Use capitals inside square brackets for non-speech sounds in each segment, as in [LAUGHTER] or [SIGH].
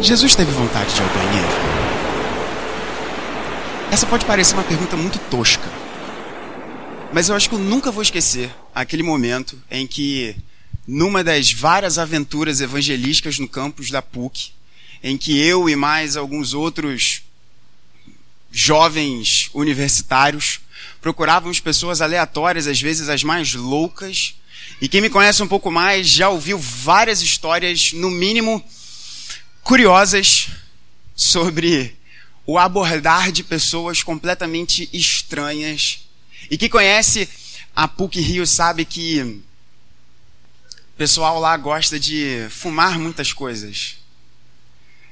Jesus teve vontade de ir ao banheiro? Essa pode parecer uma pergunta muito tosca. Mas eu acho que eu nunca vou esquecer aquele momento em que, numa das várias aventuras evangelísticas no campus da PUC, em que eu e mais alguns outros jovens universitários procurávamos pessoas aleatórias, às vezes as mais loucas. E quem me conhece um pouco mais já ouviu várias histórias, no mínimo curiosas, sobre o abordar de pessoas completamente estranhas. E quem conhece a PUC Rio sabe que o pessoal lá gosta de fumar muitas coisas.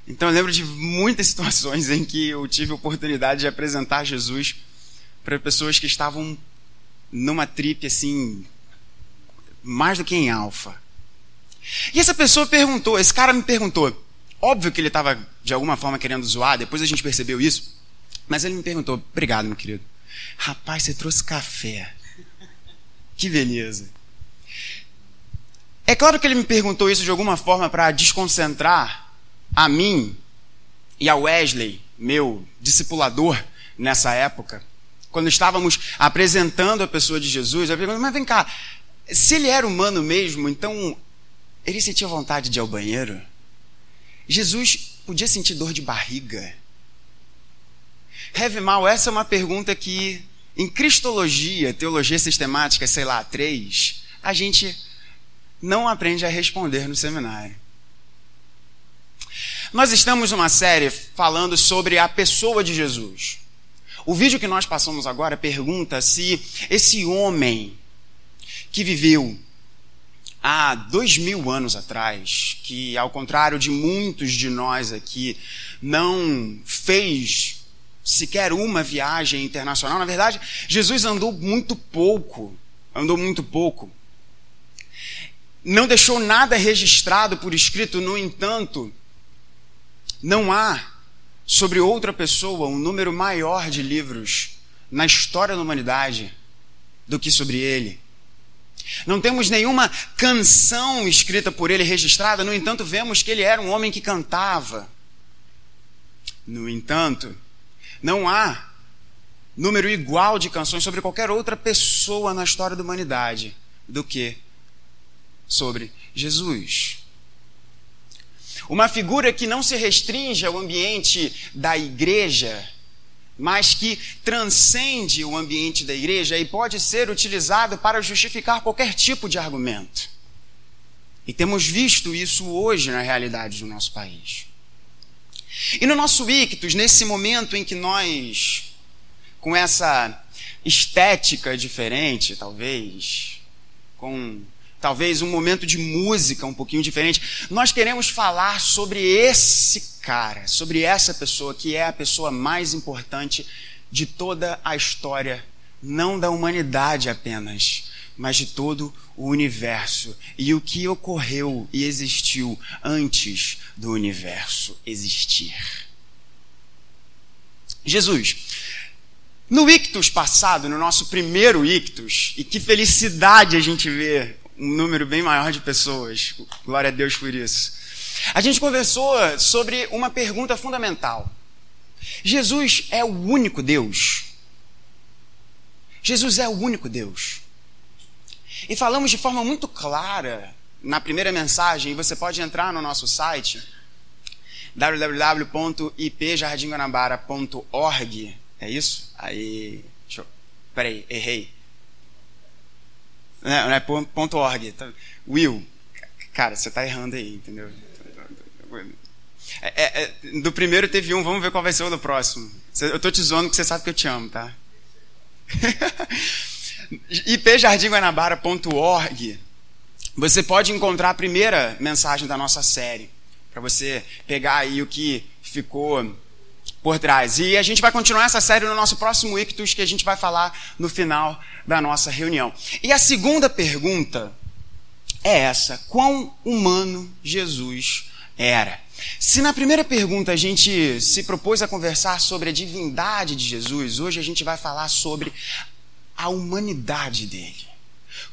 Então eu lembro de muitas [LAUGHS] situações em que eu tive oportunidade de apresentar Jesus para pessoas que estavam numa trip assim, mais do que em alfa. E essa pessoa perguntou, esse cara me perguntou, óbvio que ele estava de alguma forma querendo zoar, depois a gente percebeu isso, mas ele me perguntou, obrigado meu querido. Rapaz, você trouxe café. Que beleza. É claro que ele me perguntou isso de alguma forma para desconcentrar a mim e a Wesley, meu discipulador nessa época quando estávamos apresentando a pessoa de Jesus, eu perguntei, mas vem cá, se ele era humano mesmo, então ele sentia vontade de ir ao banheiro? Jesus podia sentir dor de barriga? Heavy mal, essa é uma pergunta que em Cristologia, teologia sistemática, sei lá, três, a gente não aprende a responder no seminário. Nós estamos numa série falando sobre a pessoa de Jesus. O vídeo que nós passamos agora pergunta se esse homem que viveu há dois mil anos atrás, que ao contrário de muitos de nós aqui, não fez sequer uma viagem internacional. Na verdade, Jesus andou muito pouco. Andou muito pouco. Não deixou nada registrado por escrito, no entanto, não há sobre outra pessoa um número maior de livros na história da humanidade do que sobre ele. Não temos nenhuma canção escrita por ele registrada, no entanto, vemos que ele era um homem que cantava. No entanto, não há número igual de canções sobre qualquer outra pessoa na história da humanidade do que sobre Jesus. Uma figura que não se restringe ao ambiente da igreja, mas que transcende o ambiente da igreja e pode ser utilizado para justificar qualquer tipo de argumento. E temos visto isso hoje na realidade do nosso país. E no nosso Ictus, nesse momento em que nós, com essa estética diferente, talvez, com talvez um momento de música um pouquinho diferente. Nós queremos falar sobre esse cara, sobre essa pessoa que é a pessoa mais importante de toda a história, não da humanidade apenas, mas de todo o universo e o que ocorreu e existiu antes do universo existir. Jesus. No ictus passado, no nosso primeiro ictus, e que felicidade a gente ver um número bem maior de pessoas. Glória a Deus por isso. A gente conversou sobre uma pergunta fundamental. Jesus é o único Deus? Jesus é o único Deus. E falamos de forma muito clara na primeira mensagem, você pode entrar no nosso site www.ipjardimguanabara.org. É isso? Aí. Deixa eu, peraí, errei. Não, não é ponto .org. Tá? Will, cara, você está errando aí, entendeu? É, é, é, do primeiro teve um, vamos ver qual vai ser o do próximo. Eu tô te zoando porque você sabe que eu te amo, tá? [LAUGHS] ipjardimguanabara.org Você pode encontrar a primeira mensagem da nossa série. Para você pegar aí o que ficou por trás. E a gente vai continuar essa série no nosso próximo Ictus, que a gente vai falar no final da nossa reunião. E a segunda pergunta é essa: quão humano Jesus era? Se na primeira pergunta a gente se propôs a conversar sobre a divindade de Jesus, hoje a gente vai falar sobre a humanidade dele.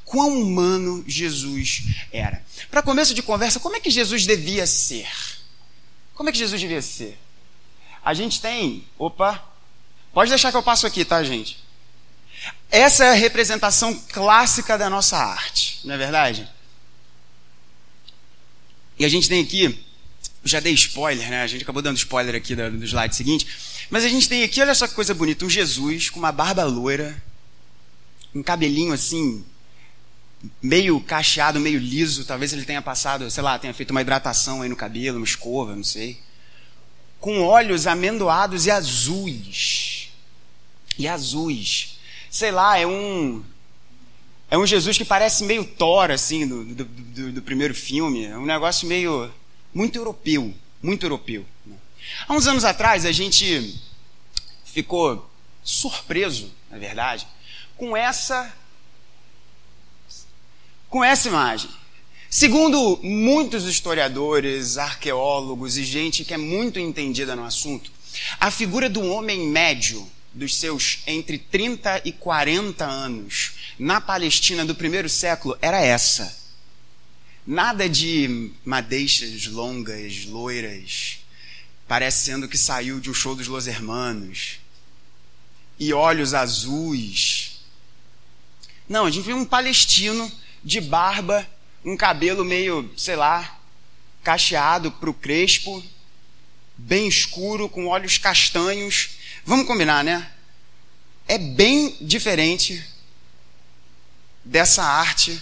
Quão humano Jesus era. Para começo de conversa, como é que Jesus devia ser? Como é que Jesus devia ser? A gente tem. Opa! Pode deixar que eu passo aqui, tá, gente? Essa é a representação clássica da nossa arte, não é verdade? E a gente tem aqui, já dei spoiler, né? A gente acabou dando spoiler aqui do, slide seguinte. Mas a gente tem aqui, olha só que coisa bonita, um Jesus com uma barba loira, um cabelinho assim, meio cacheado, meio liso. Talvez ele tenha passado, sei lá, tenha feito uma hidratação aí no cabelo, uma escova, não sei. Com olhos amendoados e azuis. E azuis. Sei lá, é um. É um Jesus que parece meio Thor, assim, do, do, do, do primeiro filme. É um negócio meio. muito europeu. Muito europeu. Há uns anos atrás, a gente ficou surpreso, na verdade, com essa com essa imagem. Segundo muitos historiadores, arqueólogos e gente que é muito entendida no assunto, a figura do homem médio dos seus entre 30 e 40 anos na Palestina do primeiro século era essa. Nada de madeixas longas, loiras, parecendo que saiu de um show dos Los Hermanos, e olhos azuis. Não, a gente viu um palestino de barba, um cabelo meio, sei lá, cacheado para o crespo, bem escuro, com olhos castanhos. Vamos combinar, né? É bem diferente dessa arte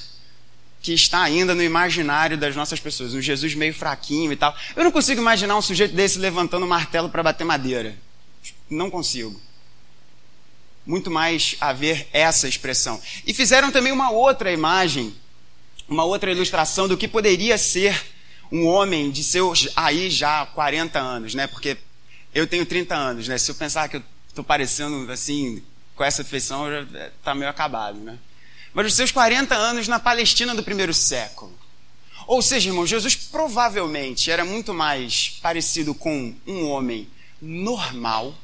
que está ainda no imaginário das nossas pessoas. Um Jesus meio fraquinho e tal. Eu não consigo imaginar um sujeito desse levantando um martelo para bater madeira. Não consigo muito mais a ver essa expressão. E fizeram também uma outra imagem, uma outra ilustração do que poderia ser um homem de seus aí já 40 anos, né? Porque eu tenho 30 anos, né? Se eu pensar que eu estou parecendo assim, com essa feição, está meio acabado, né? Mas os seus 40 anos na Palestina do primeiro século. Ou seja, irmão, Jesus provavelmente era muito mais parecido com um homem normal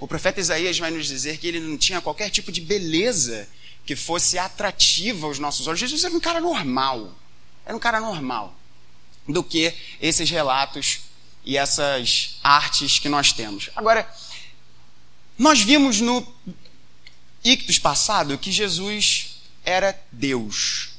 o profeta Isaías vai nos dizer que ele não tinha qualquer tipo de beleza que fosse atrativa aos nossos olhos. Jesus era um cara normal. Era um cara normal. Do que esses relatos e essas artes que nós temos. Agora, nós vimos no Ictus passado que Jesus era Deus.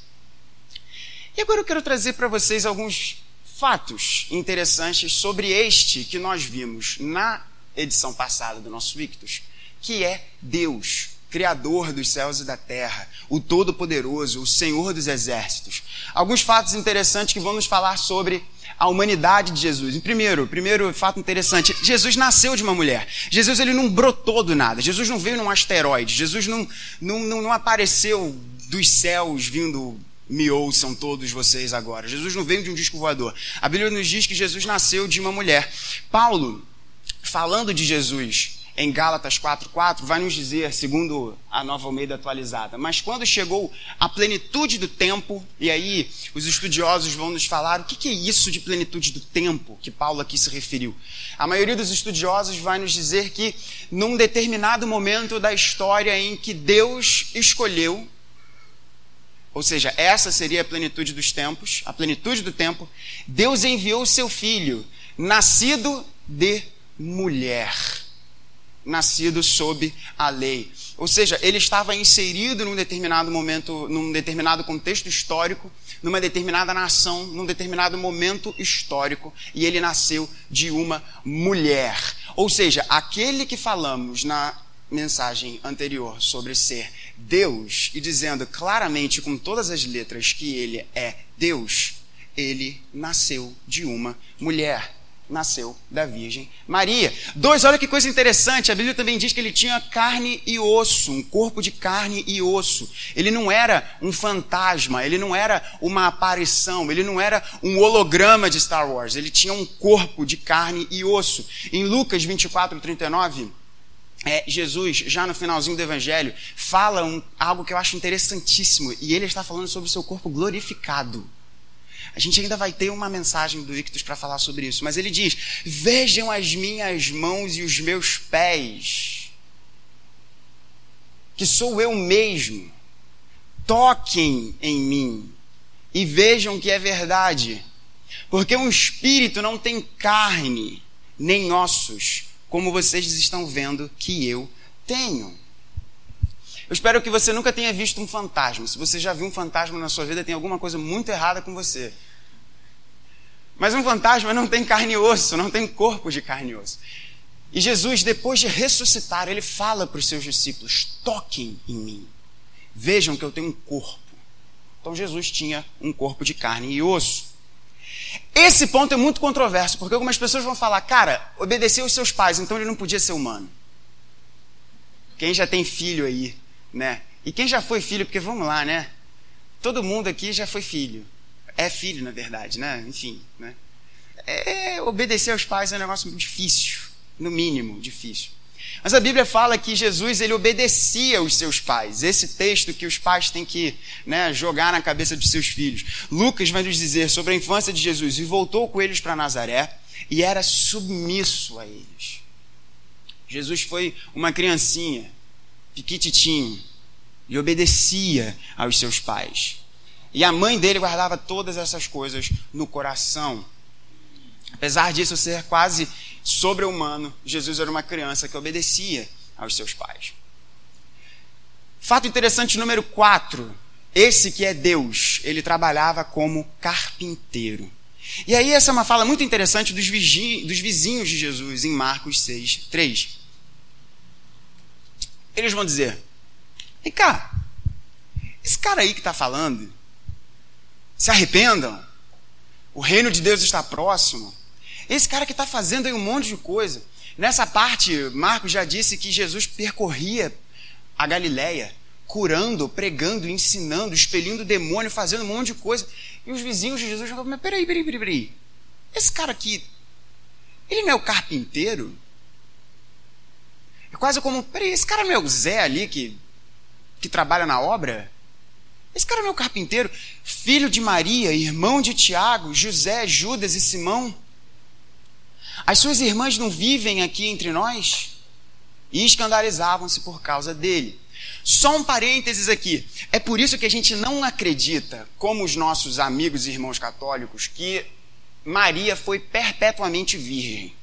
E agora eu quero trazer para vocês alguns fatos interessantes sobre este que nós vimos na edição passada do nosso Victus, que é Deus, Criador dos céus e da terra, o Todo-Poderoso, o Senhor dos exércitos. Alguns fatos interessantes que vão nos falar sobre a humanidade de Jesus. Primeiro, primeiro fato interessante, Jesus nasceu de uma mulher. Jesus ele não brotou do nada. Jesus não veio num asteroide. Jesus não, não, não, não apareceu dos céus vindo me ouçam todos vocês agora. Jesus não veio de um disco voador. A Bíblia nos diz que Jesus nasceu de uma mulher. Paulo, falando de Jesus em Gálatas 4,4, vai nos dizer, segundo a nova Almeida atualizada, mas quando chegou a plenitude do tempo, e aí os estudiosos vão nos falar o que é isso de plenitude do tempo que Paulo aqui se referiu. A maioria dos estudiosos vai nos dizer que num determinado momento da história em que Deus escolheu, ou seja, essa seria a plenitude dos tempos, a plenitude do tempo, Deus enviou o seu filho, nascido de mulher, nascido sob a lei. Ou seja, ele estava inserido num determinado momento, num determinado contexto histórico, numa determinada nação, num determinado momento histórico, e ele nasceu de uma mulher. Ou seja, aquele que falamos na mensagem anterior sobre ser Deus e dizendo claramente com todas as letras que ele é Deus, ele nasceu de uma mulher nasceu da Virgem Maria. Dois, olha que coisa interessante, a Bíblia também diz que ele tinha carne e osso, um corpo de carne e osso. Ele não era um fantasma, ele não era uma aparição, ele não era um holograma de Star Wars, ele tinha um corpo de carne e osso. Em Lucas 24, 39, é, Jesus, já no finalzinho do Evangelho, fala um, algo que eu acho interessantíssimo, e ele está falando sobre o seu corpo glorificado. A gente ainda vai ter uma mensagem do Ictus para falar sobre isso, mas ele diz: Vejam as minhas mãos e os meus pés, que sou eu mesmo. Toquem em mim e vejam que é verdade. Porque um espírito não tem carne nem ossos, como vocês estão vendo que eu tenho. Eu espero que você nunca tenha visto um fantasma. Se você já viu um fantasma na sua vida, tem alguma coisa muito errada com você. Mas um fantasma não tem carne e osso, não tem corpo de carne e osso. E Jesus, depois de ressuscitar, ele fala para os seus discípulos: toquem em mim, vejam que eu tenho um corpo. Então Jesus tinha um corpo de carne e osso. Esse ponto é muito controverso, porque algumas pessoas vão falar, cara, obedeceu os seus pais, então ele não podia ser humano. Quem já tem filho aí, né? E quem já foi filho, porque vamos lá, né? Todo mundo aqui já foi filho. É filho, na verdade, né? Enfim, né? É, obedecer aos pais é um negócio difícil, no mínimo, difícil. Mas a Bíblia fala que Jesus ele obedecia aos seus pais. Esse texto que os pais têm que né, jogar na cabeça dos seus filhos. Lucas vai nos dizer sobre a infância de Jesus e voltou com eles para Nazaré e era submisso a eles. Jesus foi uma criancinha, piquititinho, e obedecia aos seus pais. E a mãe dele guardava todas essas coisas no coração. Apesar disso ser quase sobre-humano, Jesus era uma criança que obedecia aos seus pais. Fato interessante número 4. Esse que é Deus, ele trabalhava como carpinteiro. E aí, essa é uma fala muito interessante dos, vizinhos de Jesus em Marcos 6, 3. Eles vão dizer: Vem cá, esse cara aí que está falando, se arrependam, o reino de Deus está próximo. Esse cara que está fazendo aí um monte de coisa. Nessa parte, Marcos já disse que Jesus percorria a Galileia, curando, pregando, ensinando, expelindo demônio, fazendo um monte de coisa. E os vizinhos de Jesus falavam, mas peraí, peraí, peraí, peraí. Esse cara aqui, ele não é o carpinteiro? É quase como, peraí, esse cara não é Zé ali que, que trabalha na obra? Esse cara é o carpinteiro? Filho de Maria, irmão de Tiago, José, Judas e Simão? As suas irmãs não vivem aqui entre nós? E escandalizavam-se por causa dele. Só um parênteses aqui. É por isso que a gente não acredita, como os nossos amigos e irmãos católicos, que Maria foi perpetuamente virgem.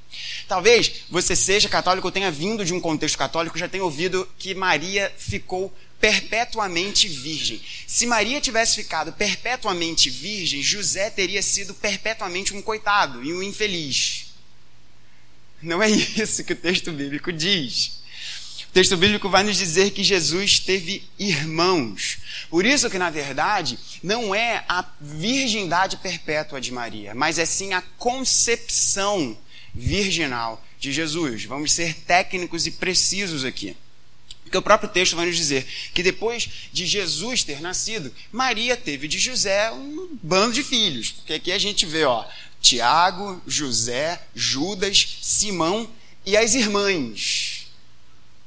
Talvez você seja católico tenha vindo de um contexto católico, já tenha ouvido que Maria ficou perpetuamente virgem. Se Maria tivesse ficado perpetuamente virgem, José teria sido perpetuamente um coitado e um infeliz. Não é isso que o texto bíblico diz. O texto bíblico vai nos dizer que Jesus teve irmãos. Por isso que, na verdade, não é a virgindade perpétua de Maria, mas é sim a concepção virginal de Jesus. Vamos ser técnicos e precisos aqui. Porque o próprio texto vai nos dizer que depois de Jesus ter nascido, Maria teve de José um bando de filhos. Porque aqui a gente vê, ó, Tiago, José, Judas, Simão e as irmãs.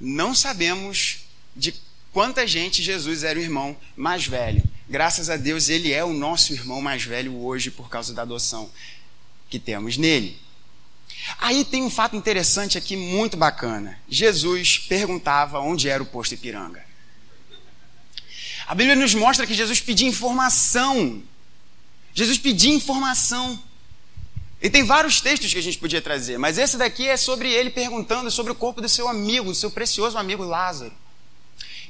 Não sabemos de quanta gente Jesus era o irmão mais velho. Graças a Deus, ele é o nosso irmão mais velho hoje por causa da adoção que temos nele. Aí tem um fato interessante aqui muito bacana. Jesus perguntava onde era o posto Ipiranga. A Bíblia nos mostra que Jesus pedia informação. Jesus pedia informação. E tem vários textos que a gente podia trazer, mas esse daqui é sobre ele perguntando sobre o corpo do seu amigo, do seu precioso amigo Lázaro.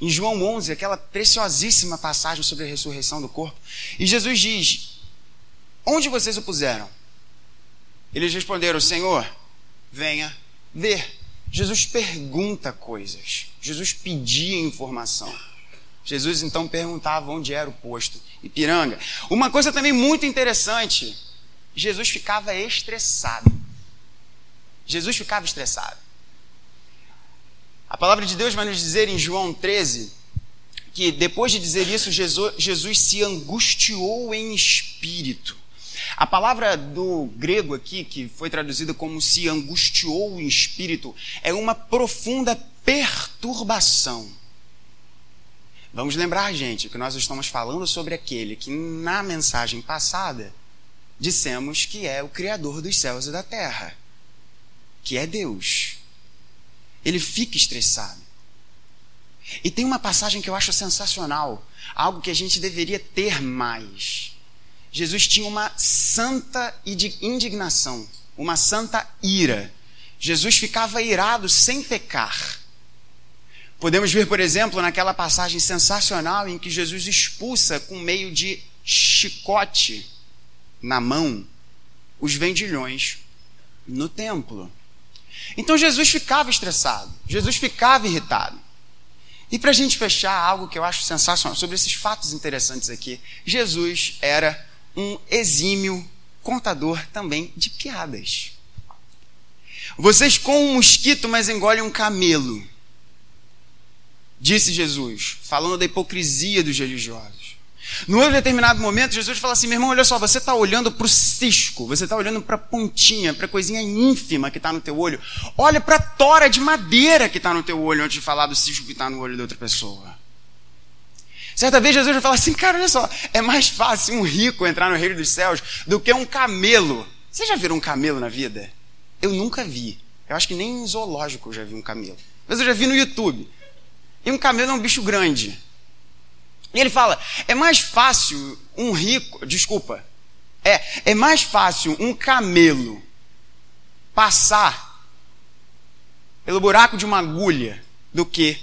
Em João 11, aquela preciosíssima passagem sobre a ressurreição do corpo. E Jesus diz: Onde vocês o puseram? Eles responderam: Senhor, venha ver. Jesus pergunta coisas. Jesus pedia informação. Jesus então perguntava onde era o posto Ipiranga. Uma coisa também muito interessante Jesus ficava estressado. Jesus ficava estressado. A palavra de Deus vai nos dizer em João 13 que depois de dizer isso, Jesus, Jesus se angustiou em espírito. A palavra do grego aqui, que foi traduzida como se angustiou em espírito, é uma profunda perturbação. Vamos lembrar, gente, que nós estamos falando sobre aquele que na mensagem passada dissemos que é o Criador dos céus e da terra, que é Deus. Ele fica estressado. E tem uma passagem que eu acho sensacional, algo que a gente deveria ter mais. Jesus tinha uma santa indignação, uma santa ira Jesus ficava irado sem pecar. Podemos ver, por exemplo, naquela passagem sensacional em que Jesus expulsa com meio de chicote na mão os vendilhões no templo. Então Jesus ficava estressado, Jesus ficava irritado. E para a gente fechar algo que eu acho sensacional sobre esses fatos interessantes aqui, Jesus era um exímio contador também de piadas. Vocês com um mosquito, mas engolem um camelo, disse Jesus, falando da hipocrisia dos religiosos. Num determinado momento, Jesus fala assim: meu irmão, olha só, você está olhando para o cisco, você está olhando para a pontinha, para a coisinha ínfima que está no teu olho. Olha para a tora de madeira que está no teu olho antes de falar do cisco que está no olho de outra pessoa. Certa vez Jesus vai falar assim: cara, olha só, é mais fácil um rico entrar no reino dos céus do que um camelo. Você já viram um camelo na vida? Eu nunca vi. Eu acho que nem em zoológico eu já vi um camelo. Mas eu já vi no YouTube. E um camelo é um bicho grande. E ele fala: é mais fácil um rico, desculpa, é, é mais fácil um camelo passar pelo buraco de uma agulha do que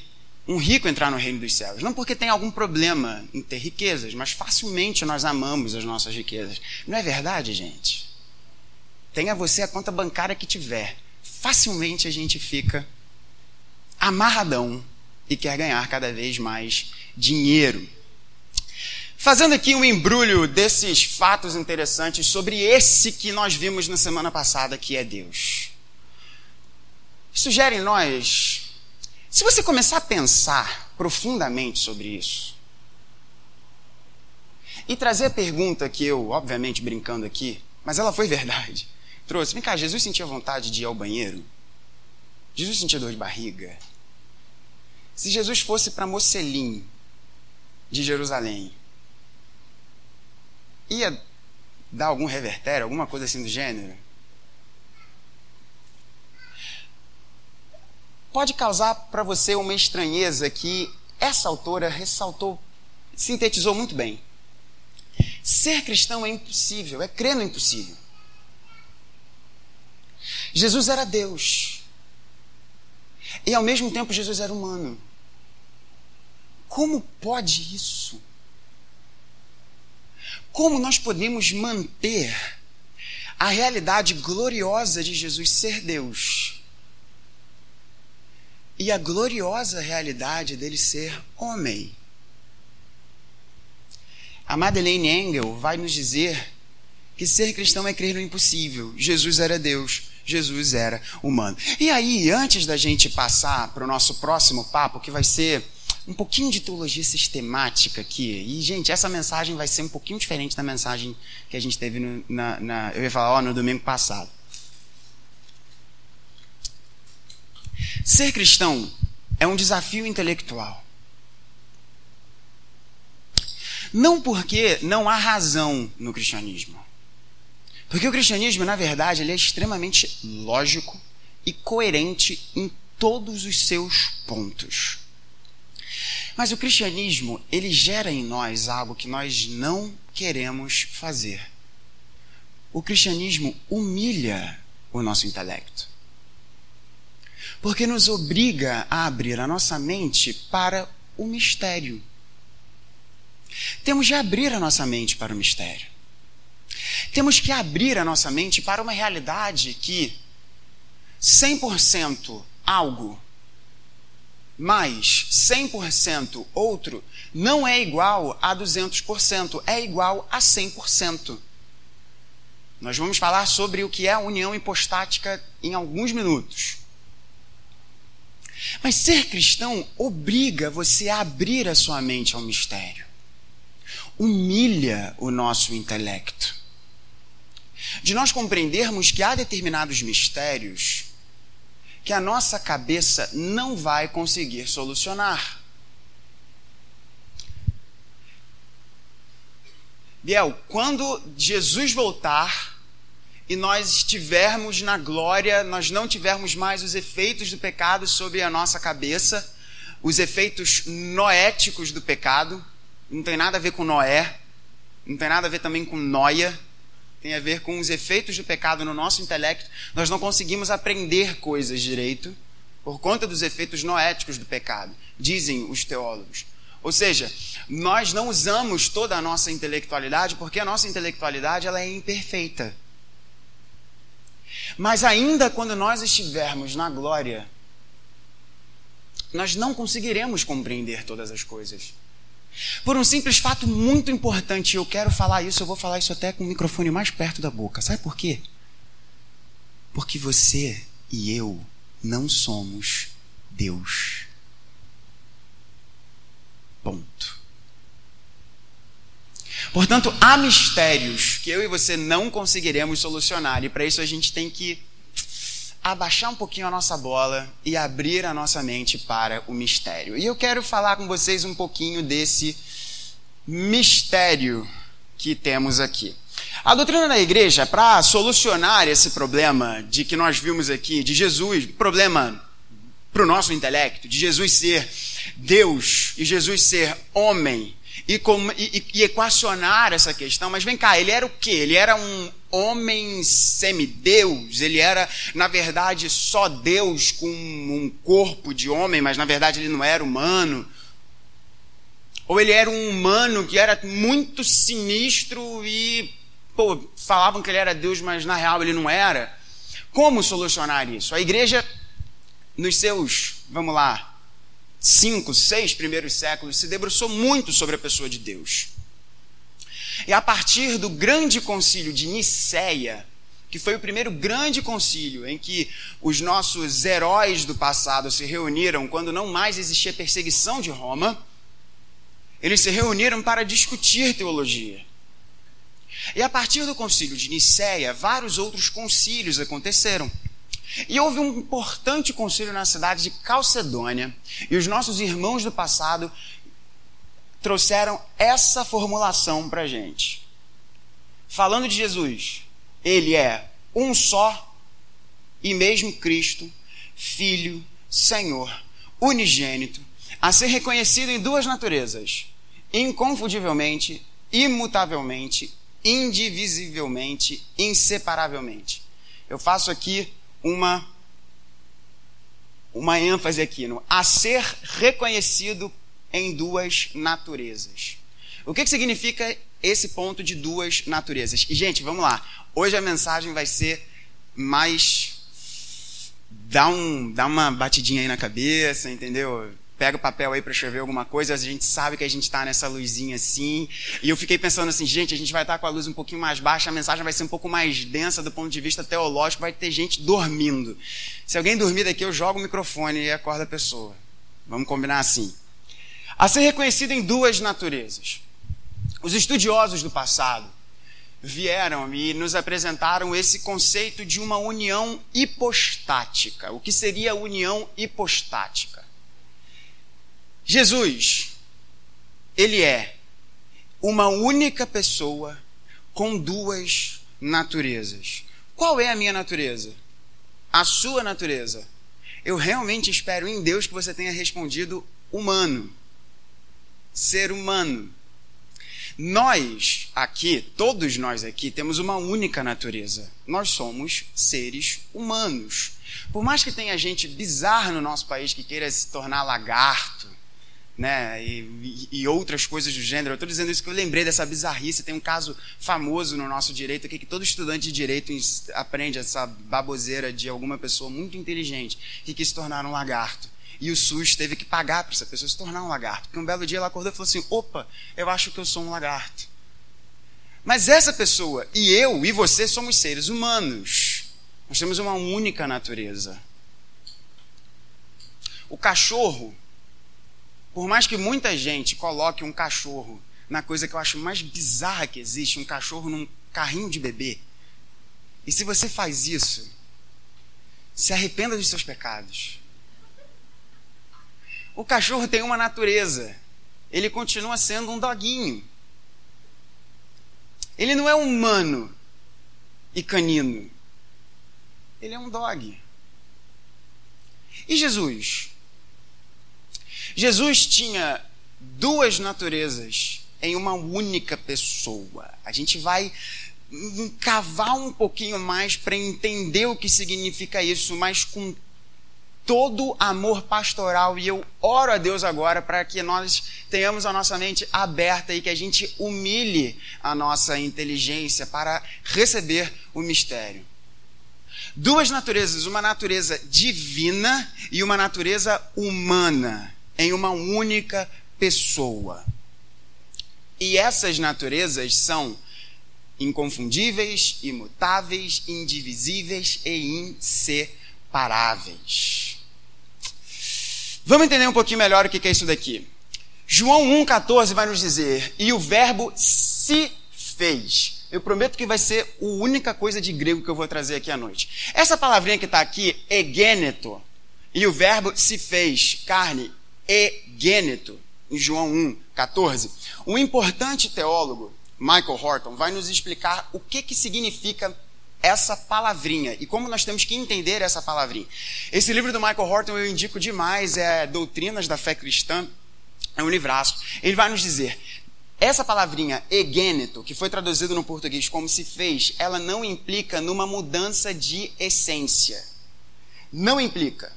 um rico entrar no reino dos céus. Não porque tem algum problema em ter riquezas, mas facilmente nós amamos as nossas riquezas. Não é verdade, gente? Tenha você a conta bancária que tiver. Facilmente a gente fica amarradão e quer ganhar cada vez mais dinheiro. Fazendo aqui um embrulho desses fatos interessantes sobre esse que nós vimos na semana passada, que é Deus. Sugere em nós, se você começar a pensar profundamente sobre isso, e trazer a pergunta que eu, obviamente brincando aqui, mas ela foi verdade, [LAUGHS] trouxe: vem cá, Jesus sentia vontade de ir ao banheiro? Jesus sentia dor de barriga? Se Jesus fosse para Mocelim, de Jerusalém, ia dar algum revertério, alguma coisa assim do gênero? Pode causar para você uma estranheza que essa autora ressaltou, sintetizou muito bem. Ser cristão é impossível, é crer no impossível. Jesus era Deus. E ao mesmo tempo Jesus era humano. Como pode isso? Como nós podemos manter a realidade gloriosa de Jesus ser Deus e a gloriosa realidade dele ser homem? A Madeleine Engel vai nos dizer que ser cristão é crer no impossível. Jesus era Deus, Jesus era humano. E aí, antes da gente passar para o nosso próximo papo, que vai ser um pouquinho de teologia sistemática aqui. E, gente, essa mensagem vai ser um pouquinho diferente da mensagem que a gente teve no, na, na, Eu ia falar, ó, no domingo passado. Ser cristão é um desafio intelectual. Não porque não há razão no cristianismo. Porque o cristianismo, na verdade, ele é extremamente lógico e coerente em todos os seus pontos. Mas o cristianismo, ele gera em nós algo que nós não queremos fazer. O cristianismo humilha o nosso intelecto. Porque nos obriga a abrir a nossa mente para o mistério. Temos de abrir a nossa mente para o mistério. Temos que abrir a nossa mente para uma realidade que 100% algo mais 100% outro não é igual a 200%, é igual a 100%. Nós vamos falar sobre o que é a união hipostática em alguns minutos. Mas ser cristão obriga você a abrir a sua mente ao mistério. Humilha o nosso intelecto. De nós compreendermos que há determinados mistérios que a nossa cabeça não vai conseguir solucionar. Biel, quando Jesus voltar e nós estivermos na glória, nós não tivermos mais os efeitos do pecado sobre a nossa cabeça, os efeitos noéticos do pecado, não tem nada a ver com Noé, não tem nada a ver também com noia, tem a ver com os efeitos do pecado no nosso intelecto. Nós não conseguimos aprender coisas direito por conta dos efeitos noéticos do pecado, dizem os teólogos. Ou seja, nós não usamos toda a nossa intelectualidade porque a nossa intelectualidade ela é imperfeita. Mas ainda quando nós estivermos na glória, nós não conseguiremos compreender todas as coisas. Por um simples fato muito importante, eu quero falar isso, eu vou falar isso até com o microfone mais perto da boca. Sabe por quê? Porque você e eu não somos Deus. Ponto. Portanto, há mistérios que eu e você não conseguiremos solucionar, e para isso a gente tem que abaixar um pouquinho a nossa bola e abrir a nossa mente para o mistério. E eu quero falar com vocês um pouquinho desse mistério que temos aqui. A doutrina da igreja, para solucionar esse problema de que nós vimos aqui, de Jesus, problema para o nosso intelecto, de Jesus ser Deus e Jesus ser homem, e, com, e, e, equacionar essa questão, mas vem cá, ele era o quê? Ele era um homem semideus, ele era, na verdade, só Deus com um corpo de homem, mas na verdade ele não era humano. Ou ele era um humano que era muito sinistro e, pô, falavam que ele era Deus, mas na real ele não era. Como solucionar isso? A igreja, nos seus, vamos lá, cinco, seis primeiros séculos, se debruçou muito sobre a pessoa de Deus. E a partir do grande concílio de Nicéia, que foi o primeiro grande concílio em que os nossos heróis do passado se reuniram quando não mais existia perseguição de Roma, eles se reuniram para discutir teologia. E a partir do concílio de Nicéia, vários outros concílios aconteceram. E houve um importante concílio na cidade de Calcedônia, e os nossos irmãos do passado trouxeram essa formulação para a gente. Falando de Jesus, ele é um só e mesmo Cristo, Filho, Senhor, unigênito, a ser reconhecido em duas naturezas: inconfundivelmente, imutavelmente, indivisivelmente, inseparavelmente. Eu faço aqui uma uma ênfase aqui no a ser reconhecido em duas naturezas. O que, que significa esse ponto de duas naturezas? E, gente, vamos lá. Hoje a mensagem vai ser mais. Dá, um, dá uma batidinha aí na cabeça, entendeu? Pega o papel aí para escrever alguma coisa, a gente sabe que a gente está nessa luzinha assim. E eu fiquei pensando assim, gente, a gente vai estar tá com a luz um pouquinho mais baixa, a mensagem vai ser um pouco mais densa do ponto de vista teológico, vai ter gente dormindo. Se alguém dormir daqui, eu jogo o microfone e acorda a pessoa. Vamos combinar assim. A ser reconhecido em duas naturezas. Os estudiosos do passado vieram e nos apresentaram esse conceito de uma união hipostática. O que seria a união hipostática? Jesus, ele é uma única pessoa com duas naturezas. Qual é a minha natureza? A sua natureza. Eu realmente espero em Deus que você tenha respondido humano. Ser humano. Nós aqui, todos nós aqui, temos uma única natureza. Nós somos seres humanos. Por mais que tenha gente bizarra no nosso país que queira se tornar lagarto, né, e, e, outras coisas do gênero. Eu estou dizendo isso que eu lembrei dessa bizarrice. Tem um caso famoso no nosso direito aqui que todo estudante de direito aprende essa baboseira de alguma pessoa muito inteligente que quis se tornar um lagarto. E o SUS teve que pagar para essa pessoa se tornar um lagarto. Porque um belo dia ela acordou e falou assim: opa, eu acho que eu sou um lagarto. Mas essa pessoa e eu e você somos seres humanos. Nós temos uma única natureza. O cachorro por mais que muita gente coloque um cachorro na coisa que eu acho mais bizarra que existe, um cachorro num carrinho de bebê. E se você faz isso, se arrependa dos seus pecados. O cachorro tem uma natureza. Ele continua sendo um doguinho. Ele não é humano e canino. Ele é um dog. E Jesus? Jesus tinha duas naturezas em uma única pessoa. A gente vai cavar um pouquinho mais para entender o que significa isso, mas com todo amor pastoral. E eu oro a Deus agora para que nós tenhamos a nossa mente aberta e que a gente humilhe a nossa inteligência para receber o mistério. Duas naturezas, uma natureza divina e uma natureza humana, em uma única pessoa. E essas naturezas são inconfundíveis, imutáveis, indivisíveis e inseparáveis. Vamos entender um pouquinho melhor o que é isso daqui. João 1,14 vai nos dizer: E o Verbo se fez. Eu prometo que vai ser a única coisa de grego que eu vou trazer aqui à noite. Essa palavrinha que está aqui, egêneto, e o verbo se fez, carne, egêneto, em João 1, 14. Um importante teólogo, Michael Horton, vai nos explicar o que, que significa essa palavrinha e como nós temos que entender essa palavrinha. Esse livro do Michael Horton eu indico demais, é Doutrinas da Fé Cristã, é um livraço. Ele vai nos dizer, essa palavrinha egênito, que foi traduzido no português como se fez, ela não implica numa mudança de essência. Não implica.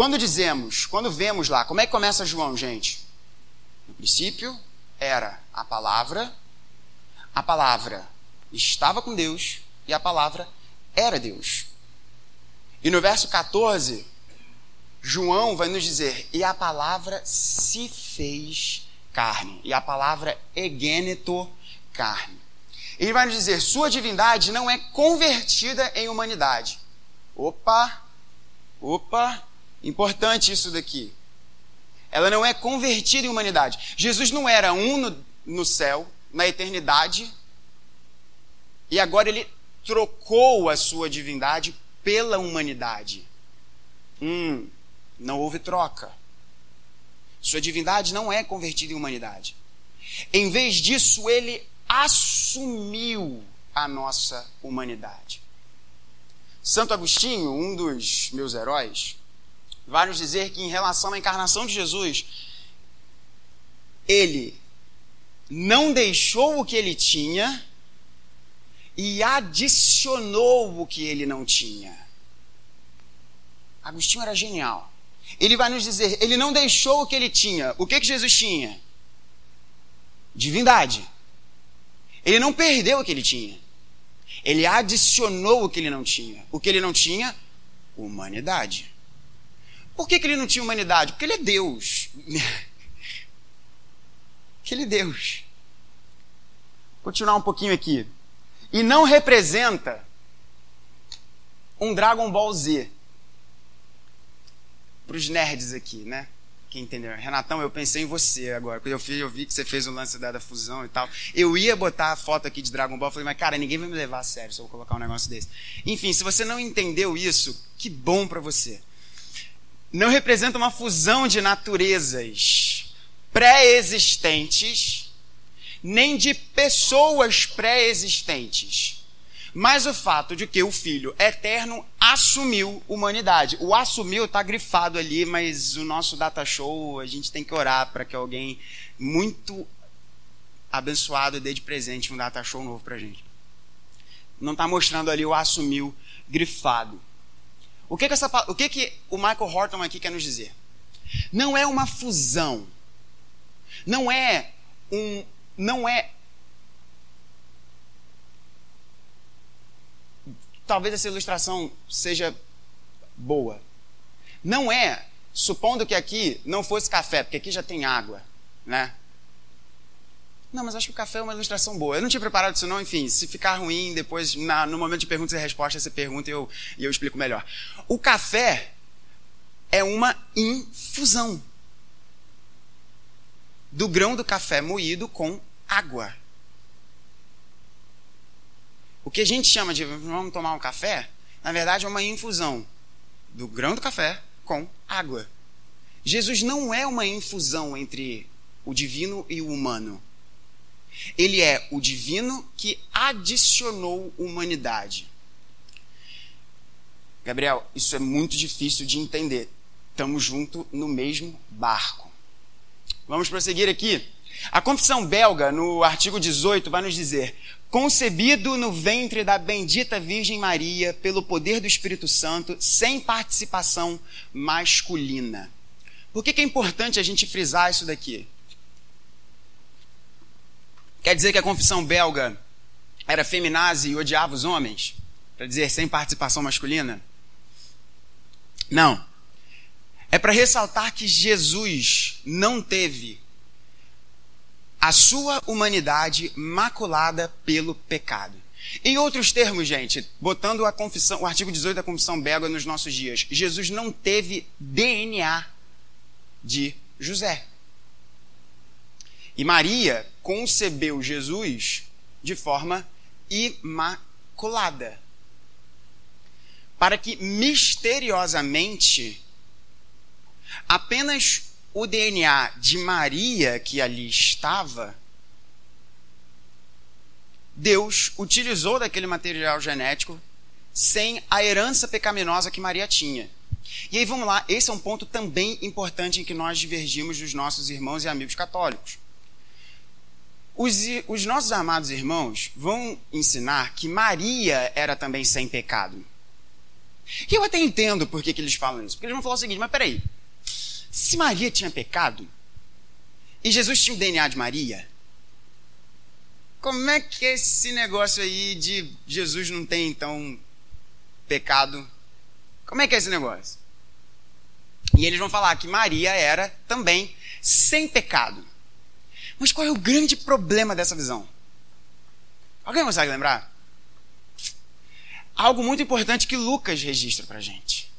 Quando dizemos, quando vemos lá, como é que começa João, gente? No princípio era a palavra, a palavra estava com Deus, e a palavra era Deus. E no verso 14, João vai nos dizer: E a palavra se fez carne. E a palavra egêneto carne. Ele vai nos dizer: Sua divindade não é convertida em humanidade. Opa, opa, importante isso daqui. Ela não é convertida em humanidade. Jesus não era um no, no céu, na eternidade, e agora ele trocou a sua divindade pela humanidade. Hum, não houve troca. Sua divindade não é convertida em humanidade. Em vez disso, ele assumiu a nossa humanidade. Santo Agostinho, um dos meus heróis, vai nos dizer que em relação à encarnação de Jesus, ele não deixou o que ele tinha e adicionou o que ele não tinha. Agostinho era genial. Ele vai nos dizer, ele não deixou o que ele tinha. O que, que Jesus tinha? Divindade. Ele não perdeu o que ele tinha. Ele adicionou o que ele não tinha. O que ele não tinha? Humanidade. Por que, que ele não tinha humanidade? Porque ele é Deus. Porque ele é Deus. Vou continuar um pouquinho aqui e não representa um Dragon Ball Z. Para os nerds aqui, né? Quem entendeu? Renatão, eu pensei em você agora. Quando eu, fiz, eu vi que você fez o lance da, da fusão e tal. Eu ia botar a foto aqui de Dragon Ball. Falei, mas cara, ninguém vai me levar a sério se eu colocar um negócio desse. Enfim, se você não entendeu isso, que bom para você. Não representa uma fusão de naturezas pré-existentes nem de pessoas pré-existentes, mas o fato de que o Filho eterno assumiu humanidade. O assumiu está grifado ali, mas o nosso data show, a gente tem que orar para que alguém muito abençoado dê de presente um data show novo para gente. Não está mostrando ali o assumiu grifado. O que que, essa, o que que o Michael Horton aqui quer nos dizer? Não é uma fusão. Não é um, não é. Talvez essa ilustração seja boa. Não é, supondo que aqui não fosse café, porque aqui já tem água, né? Não, mas acho que o café é uma ilustração boa. Eu não tinha preparado isso, não. Enfim, se ficar ruim, depois, na, no momento de perguntas e respostas, você pergunta e eu, e eu explico melhor. O café é uma infusão do grão do café moído com água. O que a gente chama de vamos tomar um café, na verdade é uma infusão do grão do café com água. Jesus não é uma infusão entre o divino e o humano. Ele é o divino que adicionou humanidade. Gabriel, isso é muito difícil de entender. Estamos juntos no mesmo barco. Vamos prosseguir aqui. A confissão belga, no artigo 18, vai nos dizer: concebido no ventre da bendita Virgem Maria pelo poder do Espírito Santo, sem participação masculina. Por que, que é importante a gente frisar isso daqui? Quer dizer que a confissão belga era feminazi e odiava os homens? Para dizer sem participação masculina? Não. É para ressaltar que Jesus não teve a sua humanidade maculada pelo pecado. Em outros termos, gente, botando a confissão, o artigo 18 da Confissão Belga nos nossos dias, Jesus não teve DNA de José. E Maria concebeu Jesus de forma imaculada. Para que misteriosamente apenas o DNA de Maria que ali estava, Deus utilizou daquele material genético sem a herança pecaminosa que Maria tinha. E aí vamos lá, esse é um ponto também importante em que nós divergimos dos nossos irmãos e amigos católicos. Os, os nossos amados irmãos vão ensinar que Maria era também sem pecado. E eu até entendo por que, que eles falam isso. Porque eles vão falar o seguinte: mas peraí, se Maria tinha pecado e Jesus tinha o DNA de Maria, como é que é esse negócio aí de Jesus não tem então pecado? Como é que é esse negócio? E eles vão falar que Maria era também sem pecado. Mas qual é o grande problema dessa visão? Alguém consegue lembrar? Algo muito importante que Lucas registra para gente.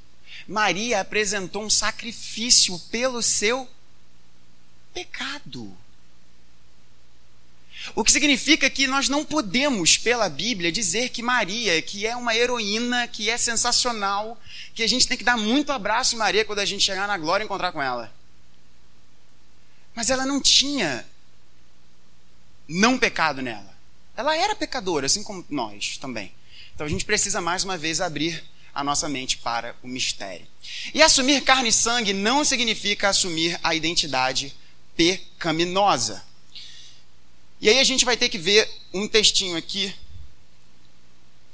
Maria apresentou um sacrifício pelo seu pecado. O que significa que nós não podemos, pela Bíblia, dizer que Maria, que é uma heroína, que é sensacional, que a gente tem que dar muito abraço em Maria quando a gente chegar na glória e encontrar com ela. Mas ela não tinha não pecado nela. Ela era pecadora, assim como nós também. Então a gente precisa mais uma vez abrir a nossa mente para o mistério. E assumir carne e sangue não significa assumir a identidade pecaminosa. E aí a gente vai ter que ver um textinho aqui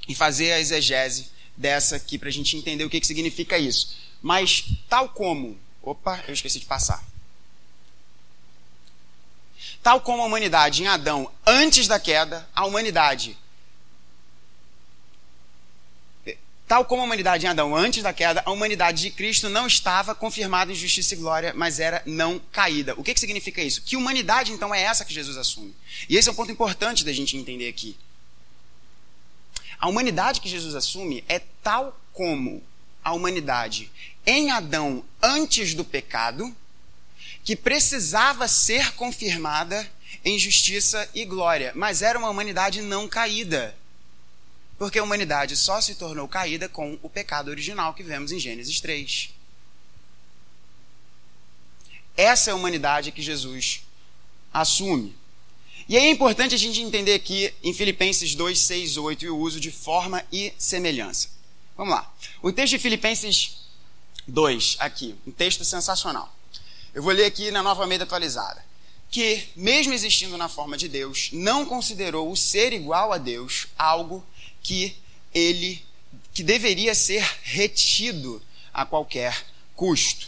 e fazer a exegese dessa aqui para a gente entender o que, que significa isso. Mas, tal como. Opa, eu esqueci de passar. Tal como a humanidade em Adão, antes da queda, a humanidade Tal como a humanidade em Adão antes da queda, a humanidade de Cristo não estava confirmada em justiça e glória, mas era não caída. O que, que significa isso? Que humanidade então é essa que Jesus assume? E esse é um ponto importante da gente entender aqui. A humanidade que Jesus assume é tal como a humanidade em Adão antes do pecado, que precisava ser confirmada em justiça e glória, mas era uma humanidade não caída. Porque a humanidade só se tornou caída com o pecado original que vemos em Gênesis 3. Essa é a humanidade que Jesus assume. E é importante a gente entender aqui em Filipenses 2, 6, 8 e o uso de forma e semelhança. Vamos lá. O texto de Filipenses 2, aqui, um texto sensacional. Eu vou ler aqui na nova Almeida atualizada. Que, mesmo existindo na forma de Deus, não considerou o ser igual a Deus algo que ele que deveria ser retido a qualquer custo.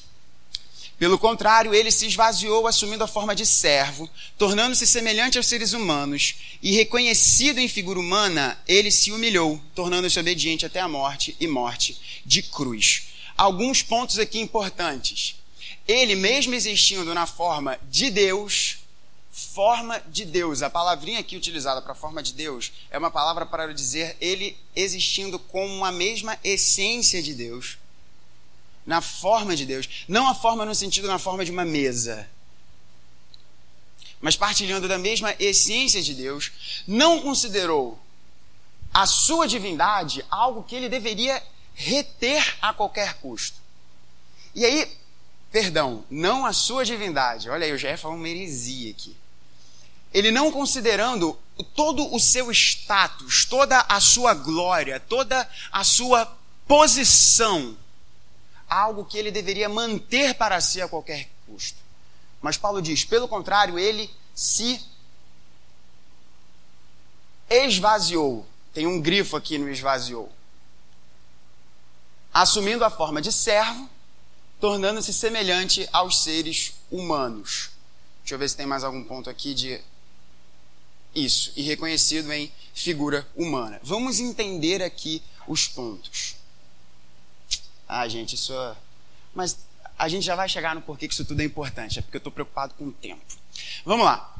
Pelo contrário, ele se esvaziou assumindo a forma de servo, tornando-se semelhante aos seres humanos, e reconhecido em figura humana, ele se humilhou, tornando-se obediente até a morte e morte de cruz. Alguns pontos aqui importantes. Ele, mesmo existindo na forma de Deus, forma de Deus. A palavrinha aqui utilizada para forma de Deus é uma palavra para dizer ele existindo com a mesma essência de Deus, na forma de Deus. Não a forma no sentido na forma de uma mesa, mas partilhando da mesma essência de Deus, não considerou a sua divindade algo que ele deveria reter a qualquer custo. E aí, perdão, não a sua divindade. Olha aí, eu já ia falar uma heresia aqui ele não considerando todo o seu status, toda a sua glória, toda a sua posição, algo que ele deveria manter para si a qualquer custo. Mas Paulo diz, pelo contrário, ele se esvaziou. Tem um grifo aqui no esvaziou. Assumindo a forma de servo, tornando-se semelhante aos seres humanos. Deixa eu ver se tem mais algum ponto aqui de isso. E reconhecido em figura humana. Vamos entender aqui os pontos. Ah, gente, isso. É... Mas a gente já vai chegar no porquê que isso tudo é importante. É porque eu estou preocupado com o tempo. Vamos lá.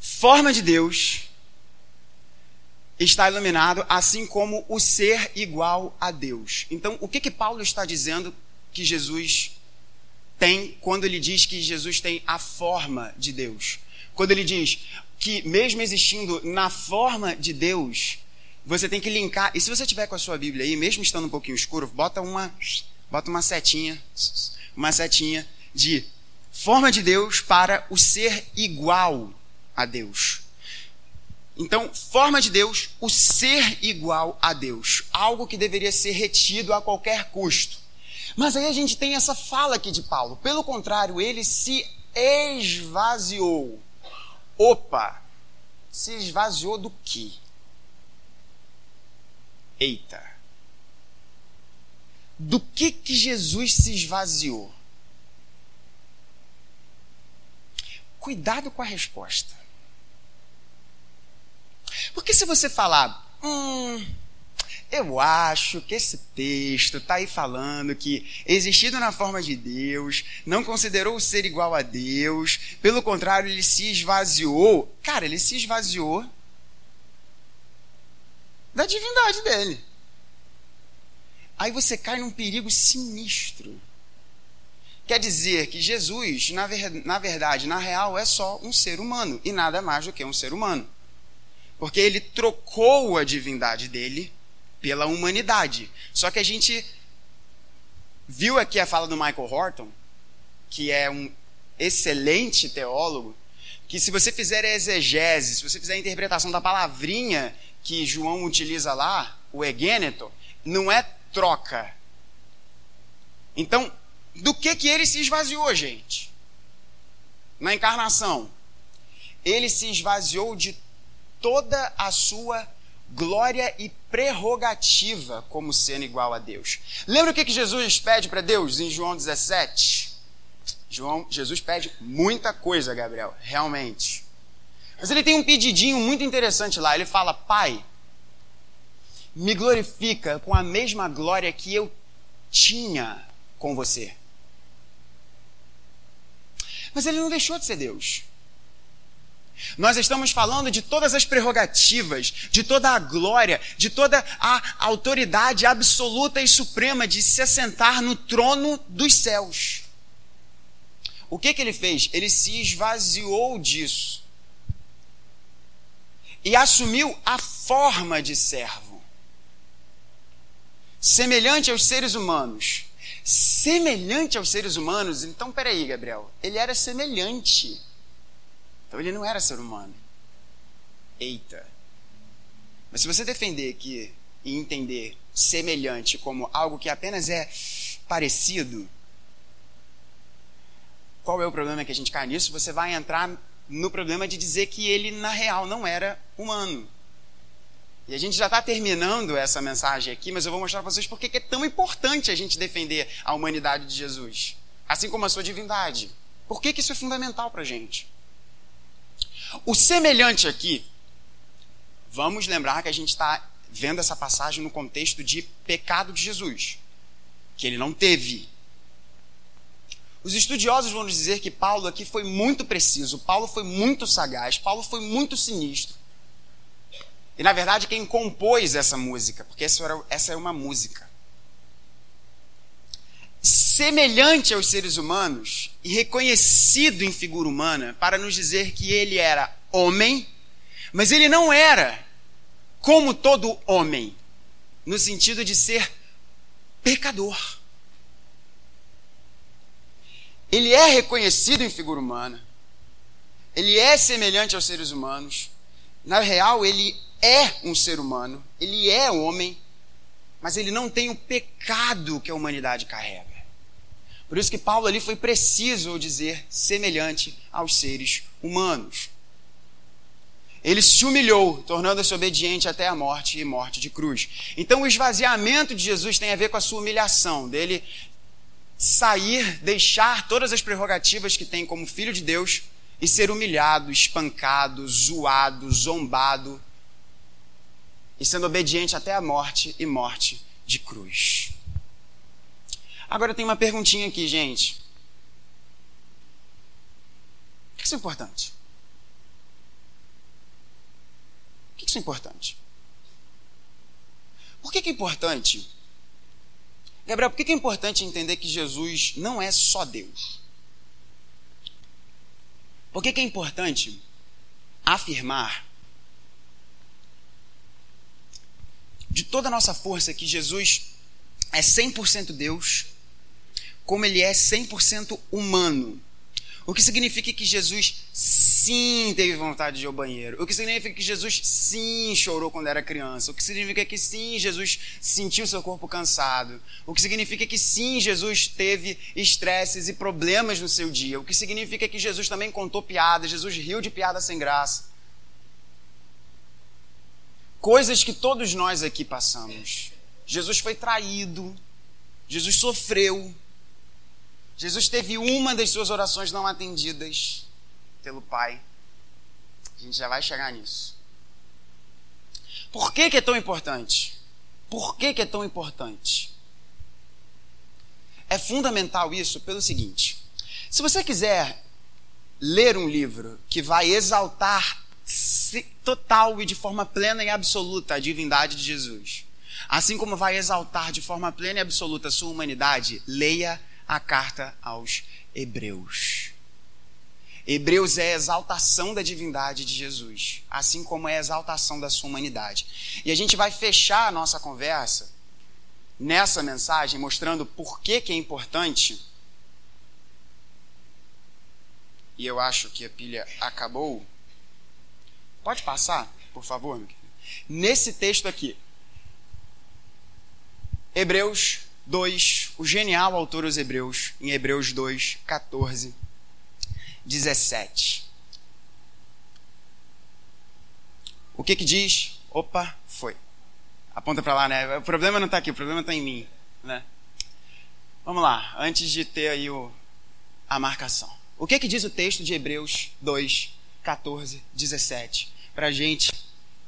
Forma de Deus está iluminado, assim como o ser igual a Deus. Então, o que que Paulo está dizendo que Jesus tem quando ele diz que Jesus tem a forma de Deus? Quando ele diz que mesmo existindo na forma de Deus, você tem que linkar. E se você tiver com a sua Bíblia aí, mesmo estando um pouquinho escuro, bota uma bota uma setinha, uma setinha de forma de Deus para o ser igual a Deus. Então, forma de Deus, o ser igual a Deus, algo que deveria ser retido a qualquer custo. Mas aí a gente tem essa fala aqui de Paulo. Pelo contrário, ele se esvaziou. Opa! Se esvaziou do quê? Eita! Do que que Jesus se esvaziou? Cuidado com a resposta. Porque se você falar, hum, eu acho que esse texto está aí falando que, existindo na forma de Deus, não considerou o ser igual a Deus, pelo contrário, ele se esvaziou. Cara, ele se esvaziou da divindade dele. Aí você cai num perigo sinistro. Quer dizer que Jesus, na, ver, na verdade, na real, é só um ser humano e nada mais do que um ser humano. Porque ele trocou a divindade dele pela humanidade. Só que a gente viu aqui a fala do Michael Horton, que é um excelente teólogo, que se você fizer a exegese, se você fizer a interpretação da palavrinha que João utiliza lá, o egêneto, não é troca. Então, do que que ele se esvaziou, gente? Na encarnação. Ele se esvaziou de toda a sua glória e prerrogativa como sendo igual a Deus. Lembra o que, que Jesus pede para Deus em João 17? João, Jesus pede muita coisa, Gabriel, realmente. Mas ele tem um pedidinho muito interessante lá. Ele fala: Pai, me glorifica com a mesma glória que eu tinha com você. Mas ele não deixou de ser Deus. Nós estamos falando de todas as prerrogativas, de toda a glória, de toda a autoridade absoluta e suprema de se assentar no trono dos céus. O que, que ele fez? Ele se esvaziou disso e assumiu a forma de servo, semelhante aos seres humanos. Semelhante aos seres humanos, então peraí, Gabriel, ele era semelhante então ele não era ser humano. Eita. Mas se você defender que e entender semelhante como algo que apenas é parecido, qual é o problema que a gente cai nisso? Você vai entrar no problema de dizer que ele, na real, não era humano. E a gente já está terminando essa mensagem aqui, mas eu vou mostrar para vocês porque é tão importante a gente defender a humanidade de Jesus, assim como a sua divindade. Por que, que isso é fundamental para a gente? O semelhante aqui, vamos lembrar que a gente está vendo essa passagem no contexto de pecado de Jesus, que ele não teve. Os estudiosos vão dizer que Paulo aqui foi muito preciso, Paulo foi muito sagaz, Paulo foi muito sinistro. E na verdade, quem compôs essa música, porque essa essa é uma música, semelhante aos seres humanos e reconhecido em figura humana para nos dizer que ele era homem, mas ele não era como todo homem, no sentido de ser pecador. Ele é reconhecido em figura humana, ele é semelhante aos seres humanos, na real, ele é um ser humano, ele é homem, mas ele não tem o pecado que a humanidade carrega. Por isso que Paulo ali foi preciso dizer semelhante aos seres humanos. Ele se humilhou, tornando-se obediente até a morte e morte de cruz. Então, o esvaziamento de Jesus tem a ver com a sua humilhação, dele sair, deixar todas as prerrogativas que tem como filho de Deus e ser humilhado, espancado, zoado, zombado e sendo obediente até a morte e morte de cruz. Agora tem uma perguntinha aqui, gente. Por que isso é importante? Por que isso é importante? Por que, é importante? Gabriel, por que é importante entender que Jesus não é só Deus? Por que é importante afirmar de toda a nossa força que Jesus é 100% Deus, como ele é 100% humano. O que significa que Jesus sim teve vontade de ir ao banheiro. O que significa que Jesus sim chorou quando era criança. O que significa que sim Jesus sentiu seu corpo cansado. O que significa que sim Jesus teve estresses e problemas no seu dia. O que significa que Jesus também contou piadas. Jesus riu de piada sem graça coisas que todos nós aqui passamos. Jesus foi traído, Jesus sofreu, Jesus teve uma das suas orações não atendidas pelo Pai. A gente já vai chegar nisso. Por que, que é tão importante? Por que, que é tão importante? É fundamental isso pelo seguinte: se você quiser ler um livro que vai exaltar total e de forma plena e absoluta a divindade de Jesus. Assim como vai exaltar de forma plena e absoluta a sua humanidade, leia a carta aos Hebreus. Hebreus é a exaltação da divindade de Jesus, assim como é a exaltação da sua humanidade. E a gente vai fechar a nossa conversa nessa mensagem mostrando por que, que é importante. E eu acho que a pilha acabou. Pode passar, por favor? Nesse texto aqui, Hebreus 2, o genial autor dos Hebreus, em Hebreus 2, 14, 17. O que que diz? Opa, foi. Aponta para lá, né? O problema não está aqui, o problema está em mim, né? Vamos lá, antes de ter aí o, a marcação. O que que diz o texto de Hebreus 2, 14, 17? para gente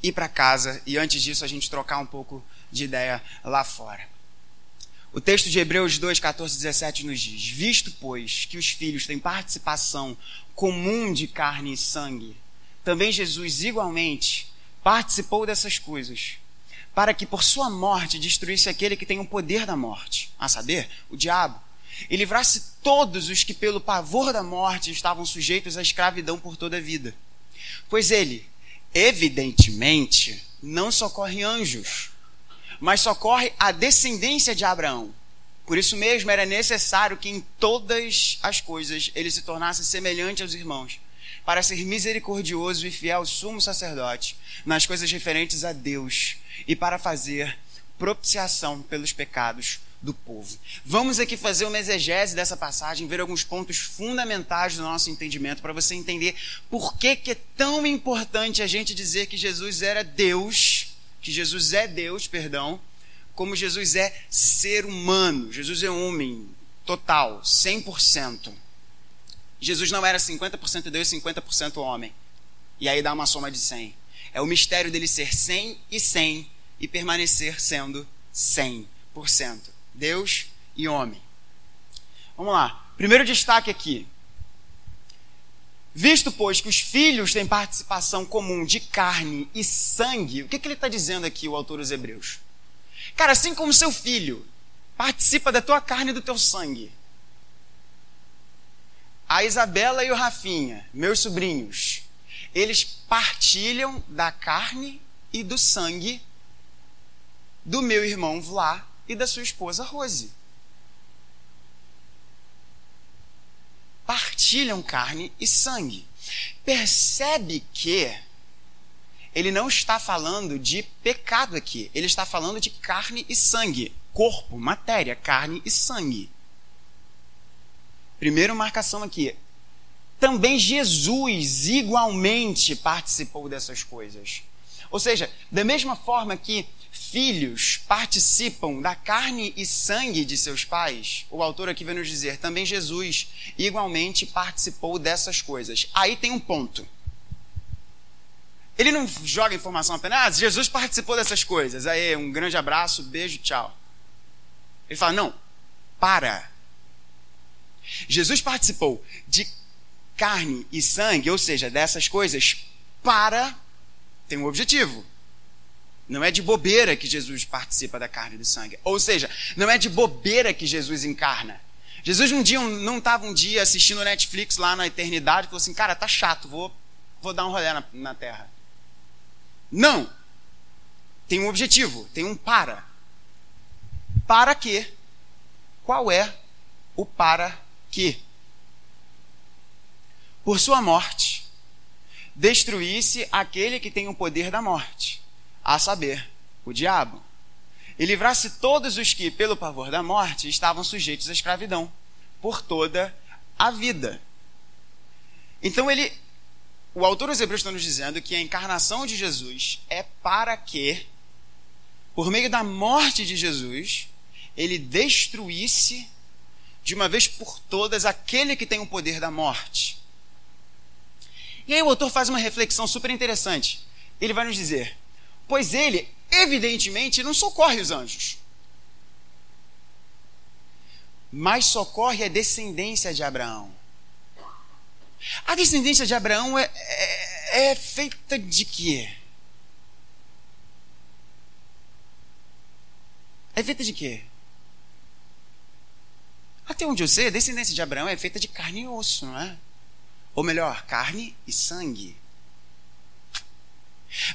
ir para casa e antes disso a gente trocar um pouco de ideia lá fora. O texto de Hebreus 2, 14, 17 nos diz: Visto, pois, que os filhos têm participação comum de carne e sangue, também Jesus igualmente participou dessas coisas, para que por sua morte destruísse aquele que tem o poder da morte, a saber, o diabo, e livrasse todos os que pelo pavor da morte estavam sujeitos à escravidão por toda a vida. Pois ele, evidentemente, não socorre anjos, mas socorre a descendência de Abraão. Por isso mesmo era necessário que em todas as coisas ele se tornasse semelhante aos irmãos, para ser misericordioso e fiel sumo sacerdote nas coisas referentes a Deus e para fazer propiciação pelos pecados do povo. Vamos aqui fazer uma exegese dessa passagem, ver alguns pontos fundamentais do nosso entendimento para você entender por que, que é tão importante a gente dizer que Jesus era Deus, que Jesus é Deus, perdão, como Jesus é ser humano. Jesus é homem total, 100%. Jesus não era 50% Deus e 50% homem. E aí dá uma soma de 100. É o mistério dele ser 100 e 100 e permanecer sendo 100%. Deus e homem. Vamos lá. Primeiro destaque aqui. Visto, pois, que os filhos têm participação comum de carne e sangue, o que, que ele está dizendo aqui, o autor dos Hebreus? Cara, assim como seu filho participa da tua carne e do teu sangue, a Isabela e o Rafinha, meus sobrinhos, eles partilham da carne e do sangue do meu irmão Vlá e da sua esposa Rose. Partilham carne e sangue. Percebe que ele não está falando de pecado aqui, ele está falando de carne e sangue, corpo, matéria, carne e sangue. Primeiro marcação aqui. Também Jesus igualmente participou dessas coisas. Ou seja, da mesma forma que filhos participam da carne e sangue de seus pais, o autor aqui vai nos dizer, também Jesus igualmente participou dessas coisas. Aí tem um ponto. Ele não joga informação apenas, ah, Jesus participou dessas coisas. Aí, um grande abraço, beijo, tchau. Ele fala, não, para. Jesus participou de carne e sangue, ou seja, dessas coisas, para. Tem um objetivo. Não é de bobeira que Jesus participa da carne e do sangue. Ou seja, não é de bobeira que Jesus encarna. Jesus um dia não estava um dia assistindo Netflix lá na eternidade e falou assim, cara, tá chato, vou, vou dar um rolê na, na terra. Não. Tem um objetivo, tem um para. Para quê? Qual é o para quê? Por sua morte, destruísse aquele que tem o poder da morte, a saber, o diabo, e livrasse todos os que, pelo pavor da morte, estavam sujeitos à escravidão, por toda a vida. Então ele o autor dos Hebreus está nos dizendo que a encarnação de Jesus é para que, por meio da morte de Jesus, ele destruísse de uma vez por todas aquele que tem o poder da morte. E aí o autor faz uma reflexão super interessante. Ele vai nos dizer: pois ele, evidentemente, não socorre os anjos, mas socorre a descendência de Abraão. A descendência de Abraão é, é, é feita de quê? É feita de quê? Até onde eu sei, a descendência de Abraão é feita de carne e osso, não é? Ou melhor, carne e sangue.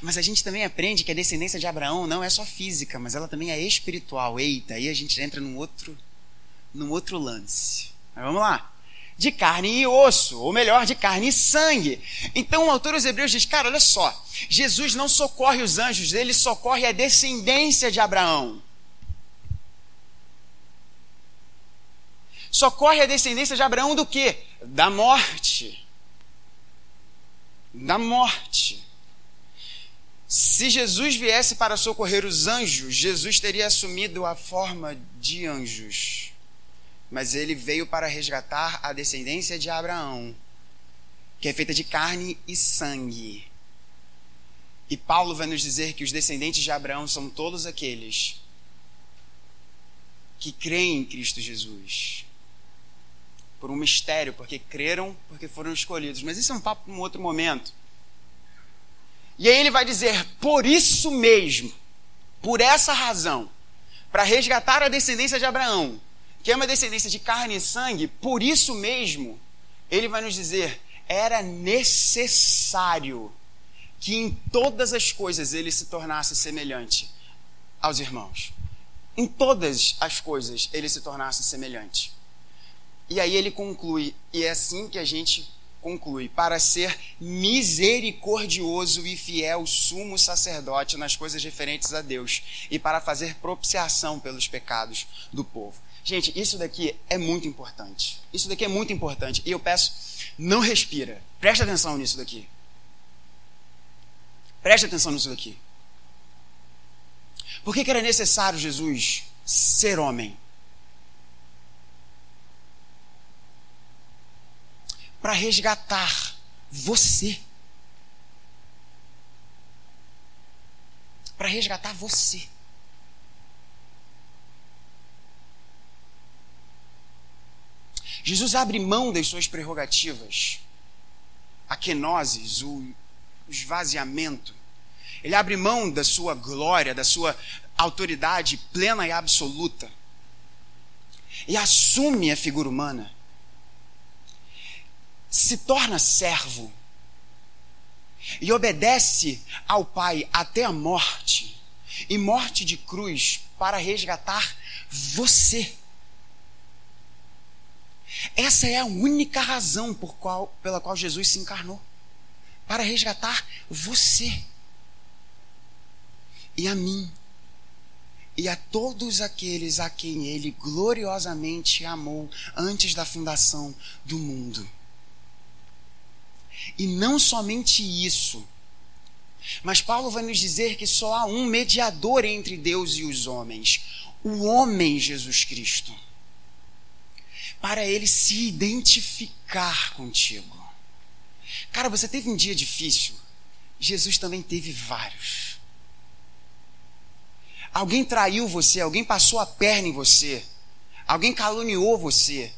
Mas a gente também aprende que a descendência de Abraão não é só física, mas ela também é espiritual. Eita, aí a gente entra num outro, num outro lance. Mas vamos lá de carne e osso, ou melhor, de carne e sangue. Então o autor dos Hebreus diz: cara, olha só, Jesus não socorre os anjos, ele socorre a descendência de Abraão. Socorre a descendência de Abraão do que? Da morte. Da morte. Se Jesus viesse para socorrer os anjos, Jesus teria assumido a forma de anjos mas ele veio para resgatar a descendência de Abraão, que é feita de carne e sangue. E Paulo vai nos dizer que os descendentes de Abraão são todos aqueles que creem em Cristo Jesus. Por um mistério, porque creram, porque foram escolhidos. Mas isso é um papo para um outro momento. E aí ele vai dizer: por isso mesmo, por essa razão, para resgatar a descendência de Abraão, que é uma descendência de carne e sangue, por isso mesmo, ele vai nos dizer: era necessário que em todas as coisas ele se tornasse semelhante aos irmãos. Em todas as coisas ele se tornasse semelhante. E aí ele conclui, e é assim que a gente conclui: para ser misericordioso e fiel sumo sacerdote nas coisas referentes a Deus e para fazer propiciação pelos pecados do povo. Gente, isso daqui é muito importante. Isso daqui é muito importante. E eu peço, não respira. Preste atenção nisso daqui. Preste atenção nisso daqui. Por que, que era necessário Jesus ser homem? Para resgatar você. Para resgatar você. Jesus abre mão das suas prerrogativas, a kenosis, o esvaziamento. Ele abre mão da sua glória, da sua autoridade plena e absoluta. E assume a figura humana. Se torna servo. E obedece ao Pai até a morte e morte de cruz para resgatar você. Essa é a única razão por qual, pela qual Jesus se encarnou para resgatar você e a mim e a todos aqueles a quem ele gloriosamente amou antes da fundação do mundo. E não somente isso, mas Paulo vai nos dizer que só há um mediador entre Deus e os homens, o homem Jesus Cristo, para ele se identificar contigo. Cara, você teve um dia difícil, Jesus também teve vários. Alguém traiu você, alguém passou a perna em você, alguém caluniou você,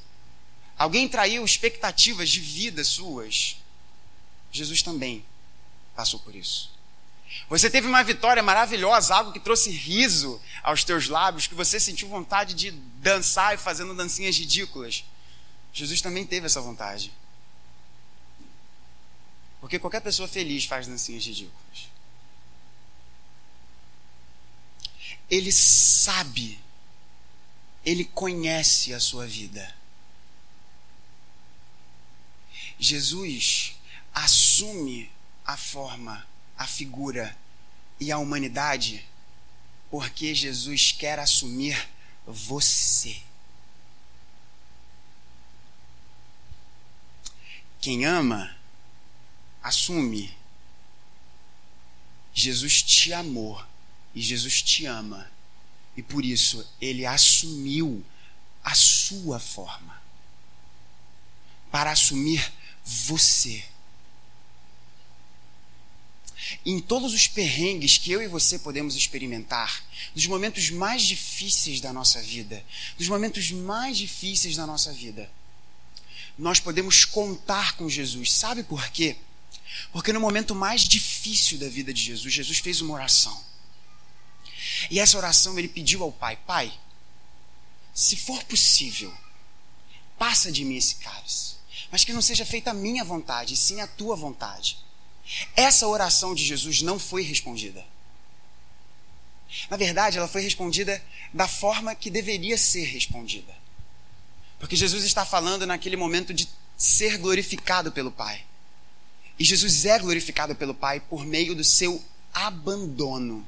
alguém traiu expectativas de vida suas. Jesus também passou por isso. Você teve uma vitória maravilhosa, algo que trouxe riso aos teus lábios, que você sentiu vontade de dançar e fazendo dancinhas ridículas. Jesus também teve essa vontade. Porque qualquer pessoa feliz faz dancinhas ridículas. Ele sabe, ele conhece a sua vida. Jesus assume a forma, a figura e a humanidade porque Jesus quer assumir você. Quem ama, assume. Jesus te amou e Jesus te ama. E por isso ele assumiu a sua forma para assumir você. Em todos os perrengues que eu e você podemos experimentar, nos momentos mais difíceis da nossa vida, nos momentos mais difíceis da nossa vida, nós podemos contar com Jesus. Sabe por quê? Porque no momento mais difícil da vida de Jesus, Jesus fez uma oração. E essa oração ele pediu ao Pai: Pai, se for possível, passa de mim esse cálice, mas que não seja feita a minha vontade, sim a tua vontade. Essa oração de Jesus não foi respondida. Na verdade, ela foi respondida da forma que deveria ser respondida. Porque Jesus está falando naquele momento de ser glorificado pelo Pai. E Jesus é glorificado pelo Pai por meio do seu abandono.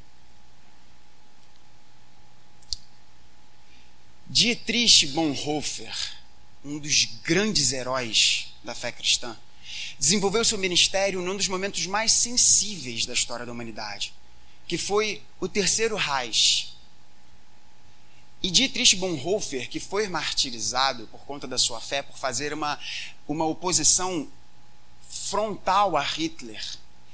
Dietrich Bonhoeffer, um dos grandes heróis da fé cristã, desenvolveu seu ministério num dos momentos mais sensíveis da história da humanidade, que foi o Terceiro Reich. E Dietrich Bonhoeffer, que foi martirizado por conta da sua fé, por fazer uma, uma oposição frontal a Hitler.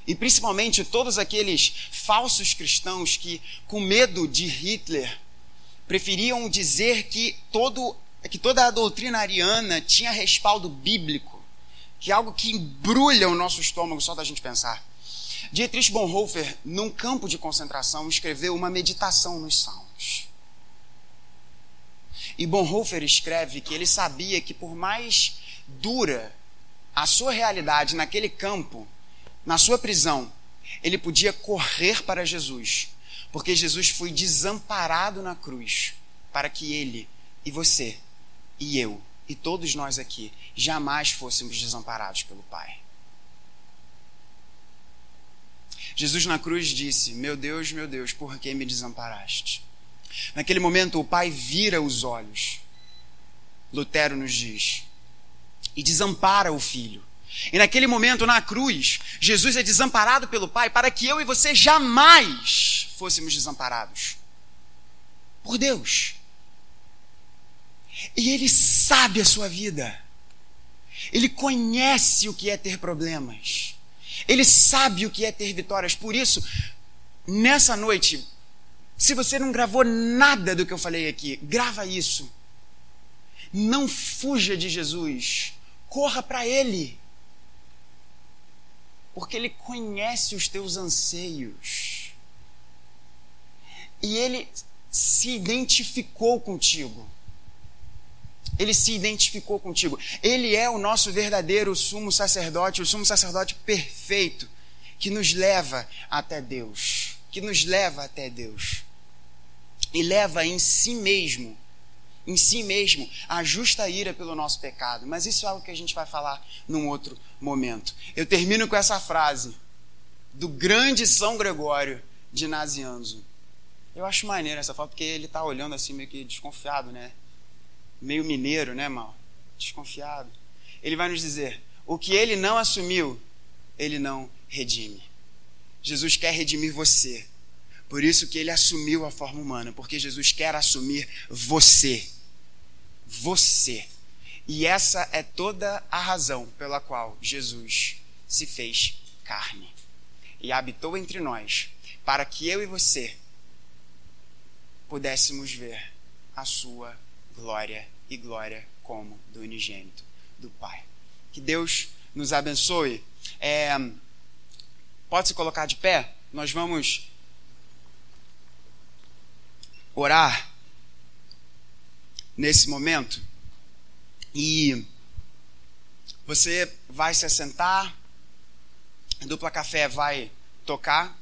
E principalmente todos aqueles falsos cristãos que, com medo de Hitler, preferiam dizer que, todo, que toda a doutrina ariana tinha respaldo bíblico que é algo que embrulha o nosso estômago só da gente pensar. Dietrich Bonhoeffer, num campo de concentração, escreveu uma meditação nos Salmos. E Bonhoeffer escreve que ele sabia que, por mais dura a sua realidade naquele campo, na sua prisão, ele podia correr para Jesus, porque Jesus foi desamparado na cruz para que ele e você e eu e todos nós aqui jamais fôssemos desamparados pelo Pai. Jesus na cruz disse: Meu Deus, meu Deus, por que me desamparaste? Naquele momento, o Pai vira os olhos, Lutero nos diz, e desampara o filho. E naquele momento, na cruz, Jesus é desamparado pelo Pai para que eu e você jamais fôssemos desamparados por Deus. E Ele sabe a sua vida. Ele conhece o que é ter problemas. Ele sabe o que é ter vitórias. Por isso, nessa noite, se você não gravou nada do que eu falei aqui, grava isso. Não fuja de Jesus. Corra para Ele. Porque Ele conhece os teus anseios. E Ele se identificou contigo. Ele se identificou contigo. Ele é o nosso verdadeiro sumo sacerdote, o sumo sacerdote perfeito, que nos leva até Deus. Que nos leva até Deus. E leva em si mesmo, em si mesmo, a justa ira pelo nosso pecado. Mas isso é algo que a gente vai falar num outro momento. Eu termino com essa frase do grande São Gregório de Nazianzo. Eu acho maneiro essa foto porque ele está olhando assim meio que desconfiado, né? Meio mineiro, né, mal? Desconfiado. Ele vai nos dizer: o que ele não assumiu, ele não redime. Jesus quer redimir você. Por isso que ele assumiu a forma humana, porque Jesus quer assumir você. Você. E essa é toda a razão pela qual Jesus se fez carne e habitou entre nós, para que eu e você pudéssemos ver a sua glória e glória como do unigênito do Pai. Que Deus nos abençoe. É, pode se colocar de pé? Nós vamos orar nesse momento e você vai se assentar, a dupla café vai tocar,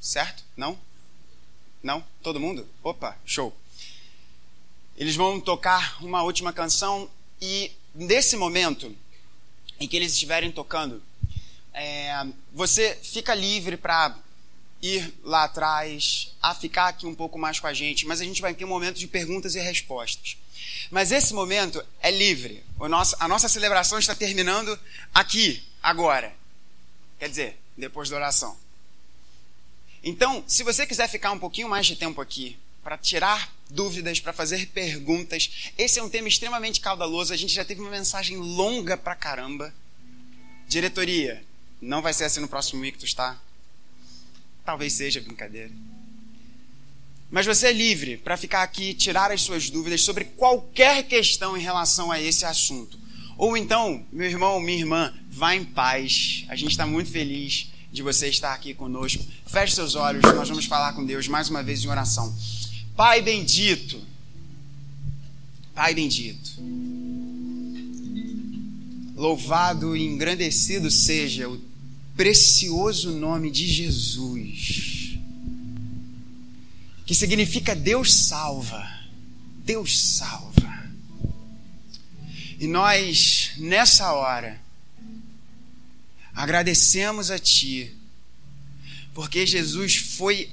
certo? Não? Não? Todo mundo? Opa, show. Eles vão tocar uma última canção e nesse momento em que eles estiverem tocando, é, você fica livre para ir lá atrás, a ficar aqui um pouco mais com a gente, mas a gente vai ter um momento de perguntas e respostas. Mas esse momento é livre. Nosso, a nossa celebração está terminando aqui, agora. Quer dizer, depois da oração. Então, se você quiser ficar um pouquinho mais de tempo aqui, para tirar dúvidas, para fazer perguntas, esse é um tema extremamente caudaloso. A gente já teve uma mensagem longa pra caramba. Diretoria, não vai ser assim no próximo Ictus, tá? Talvez seja brincadeira. Mas você é livre para ficar aqui e tirar as suas dúvidas sobre qualquer questão em relação a esse assunto. Ou então, meu irmão, minha irmã, vá em paz. A gente está muito feliz de você estar aqui conosco. Feche seus olhos, nós vamos falar com Deus mais uma vez em oração. Pai bendito, Pai bendito, louvado e engrandecido seja o precioso nome de Jesus, que significa Deus salva, Deus salva. E nós, nessa hora, agradecemos a Ti, porque Jesus foi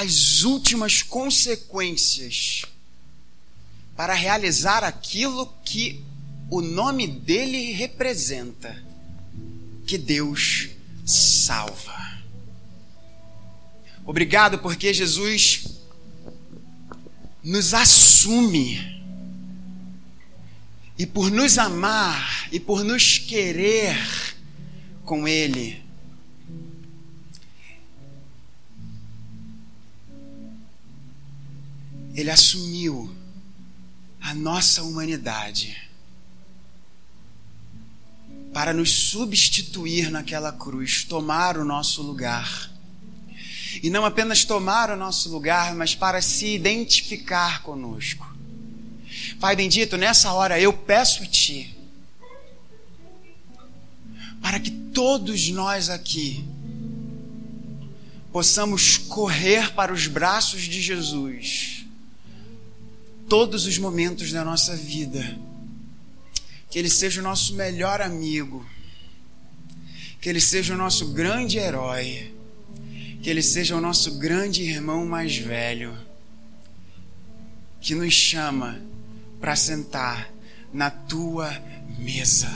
as últimas consequências para realizar aquilo que o nome dele representa: que Deus salva. Obrigado porque Jesus nos assume. E por nos amar e por nos querer com Ele, Ele assumiu a nossa humanidade para nos substituir naquela cruz, tomar o nosso lugar. E não apenas tomar o nosso lugar, mas para se identificar conosco. Pai bendito, nessa hora eu peço a Ti, para que todos nós aqui possamos correr para os braços de Jesus todos os momentos da nossa vida. Que Ele seja o nosso melhor amigo. Que Ele seja o nosso grande herói. Que Ele seja o nosso grande irmão mais velho. Que nos chama para sentar na tua mesa.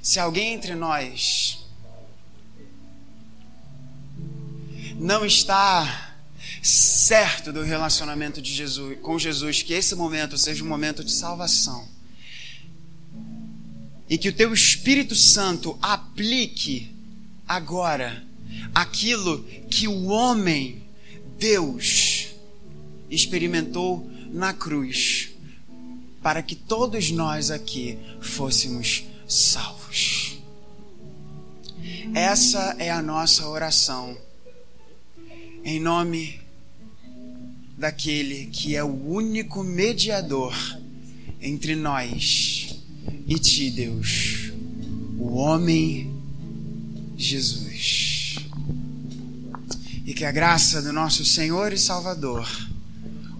Se alguém entre nós não está certo do relacionamento de Jesus com Jesus, que esse momento seja um momento de salvação. E que o teu Espírito Santo aplique agora aquilo que o homem, Deus, experimentou na cruz, para que todos nós aqui fôssemos salvos. Essa é a nossa oração. Em nome daquele que é o único mediador entre nós e ti, Deus, o homem Jesus. E que a graça do nosso Senhor e Salvador,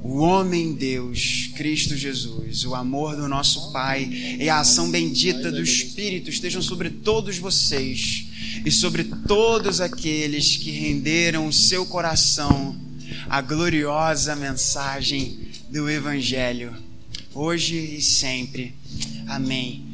o homem Deus, Cristo Jesus, o amor do nosso Pai e a ação bendita do Espírito estejam sobre todos vocês e sobre todos aqueles que renderam o seu coração à gloriosa mensagem do Evangelho, hoje e sempre. Amém.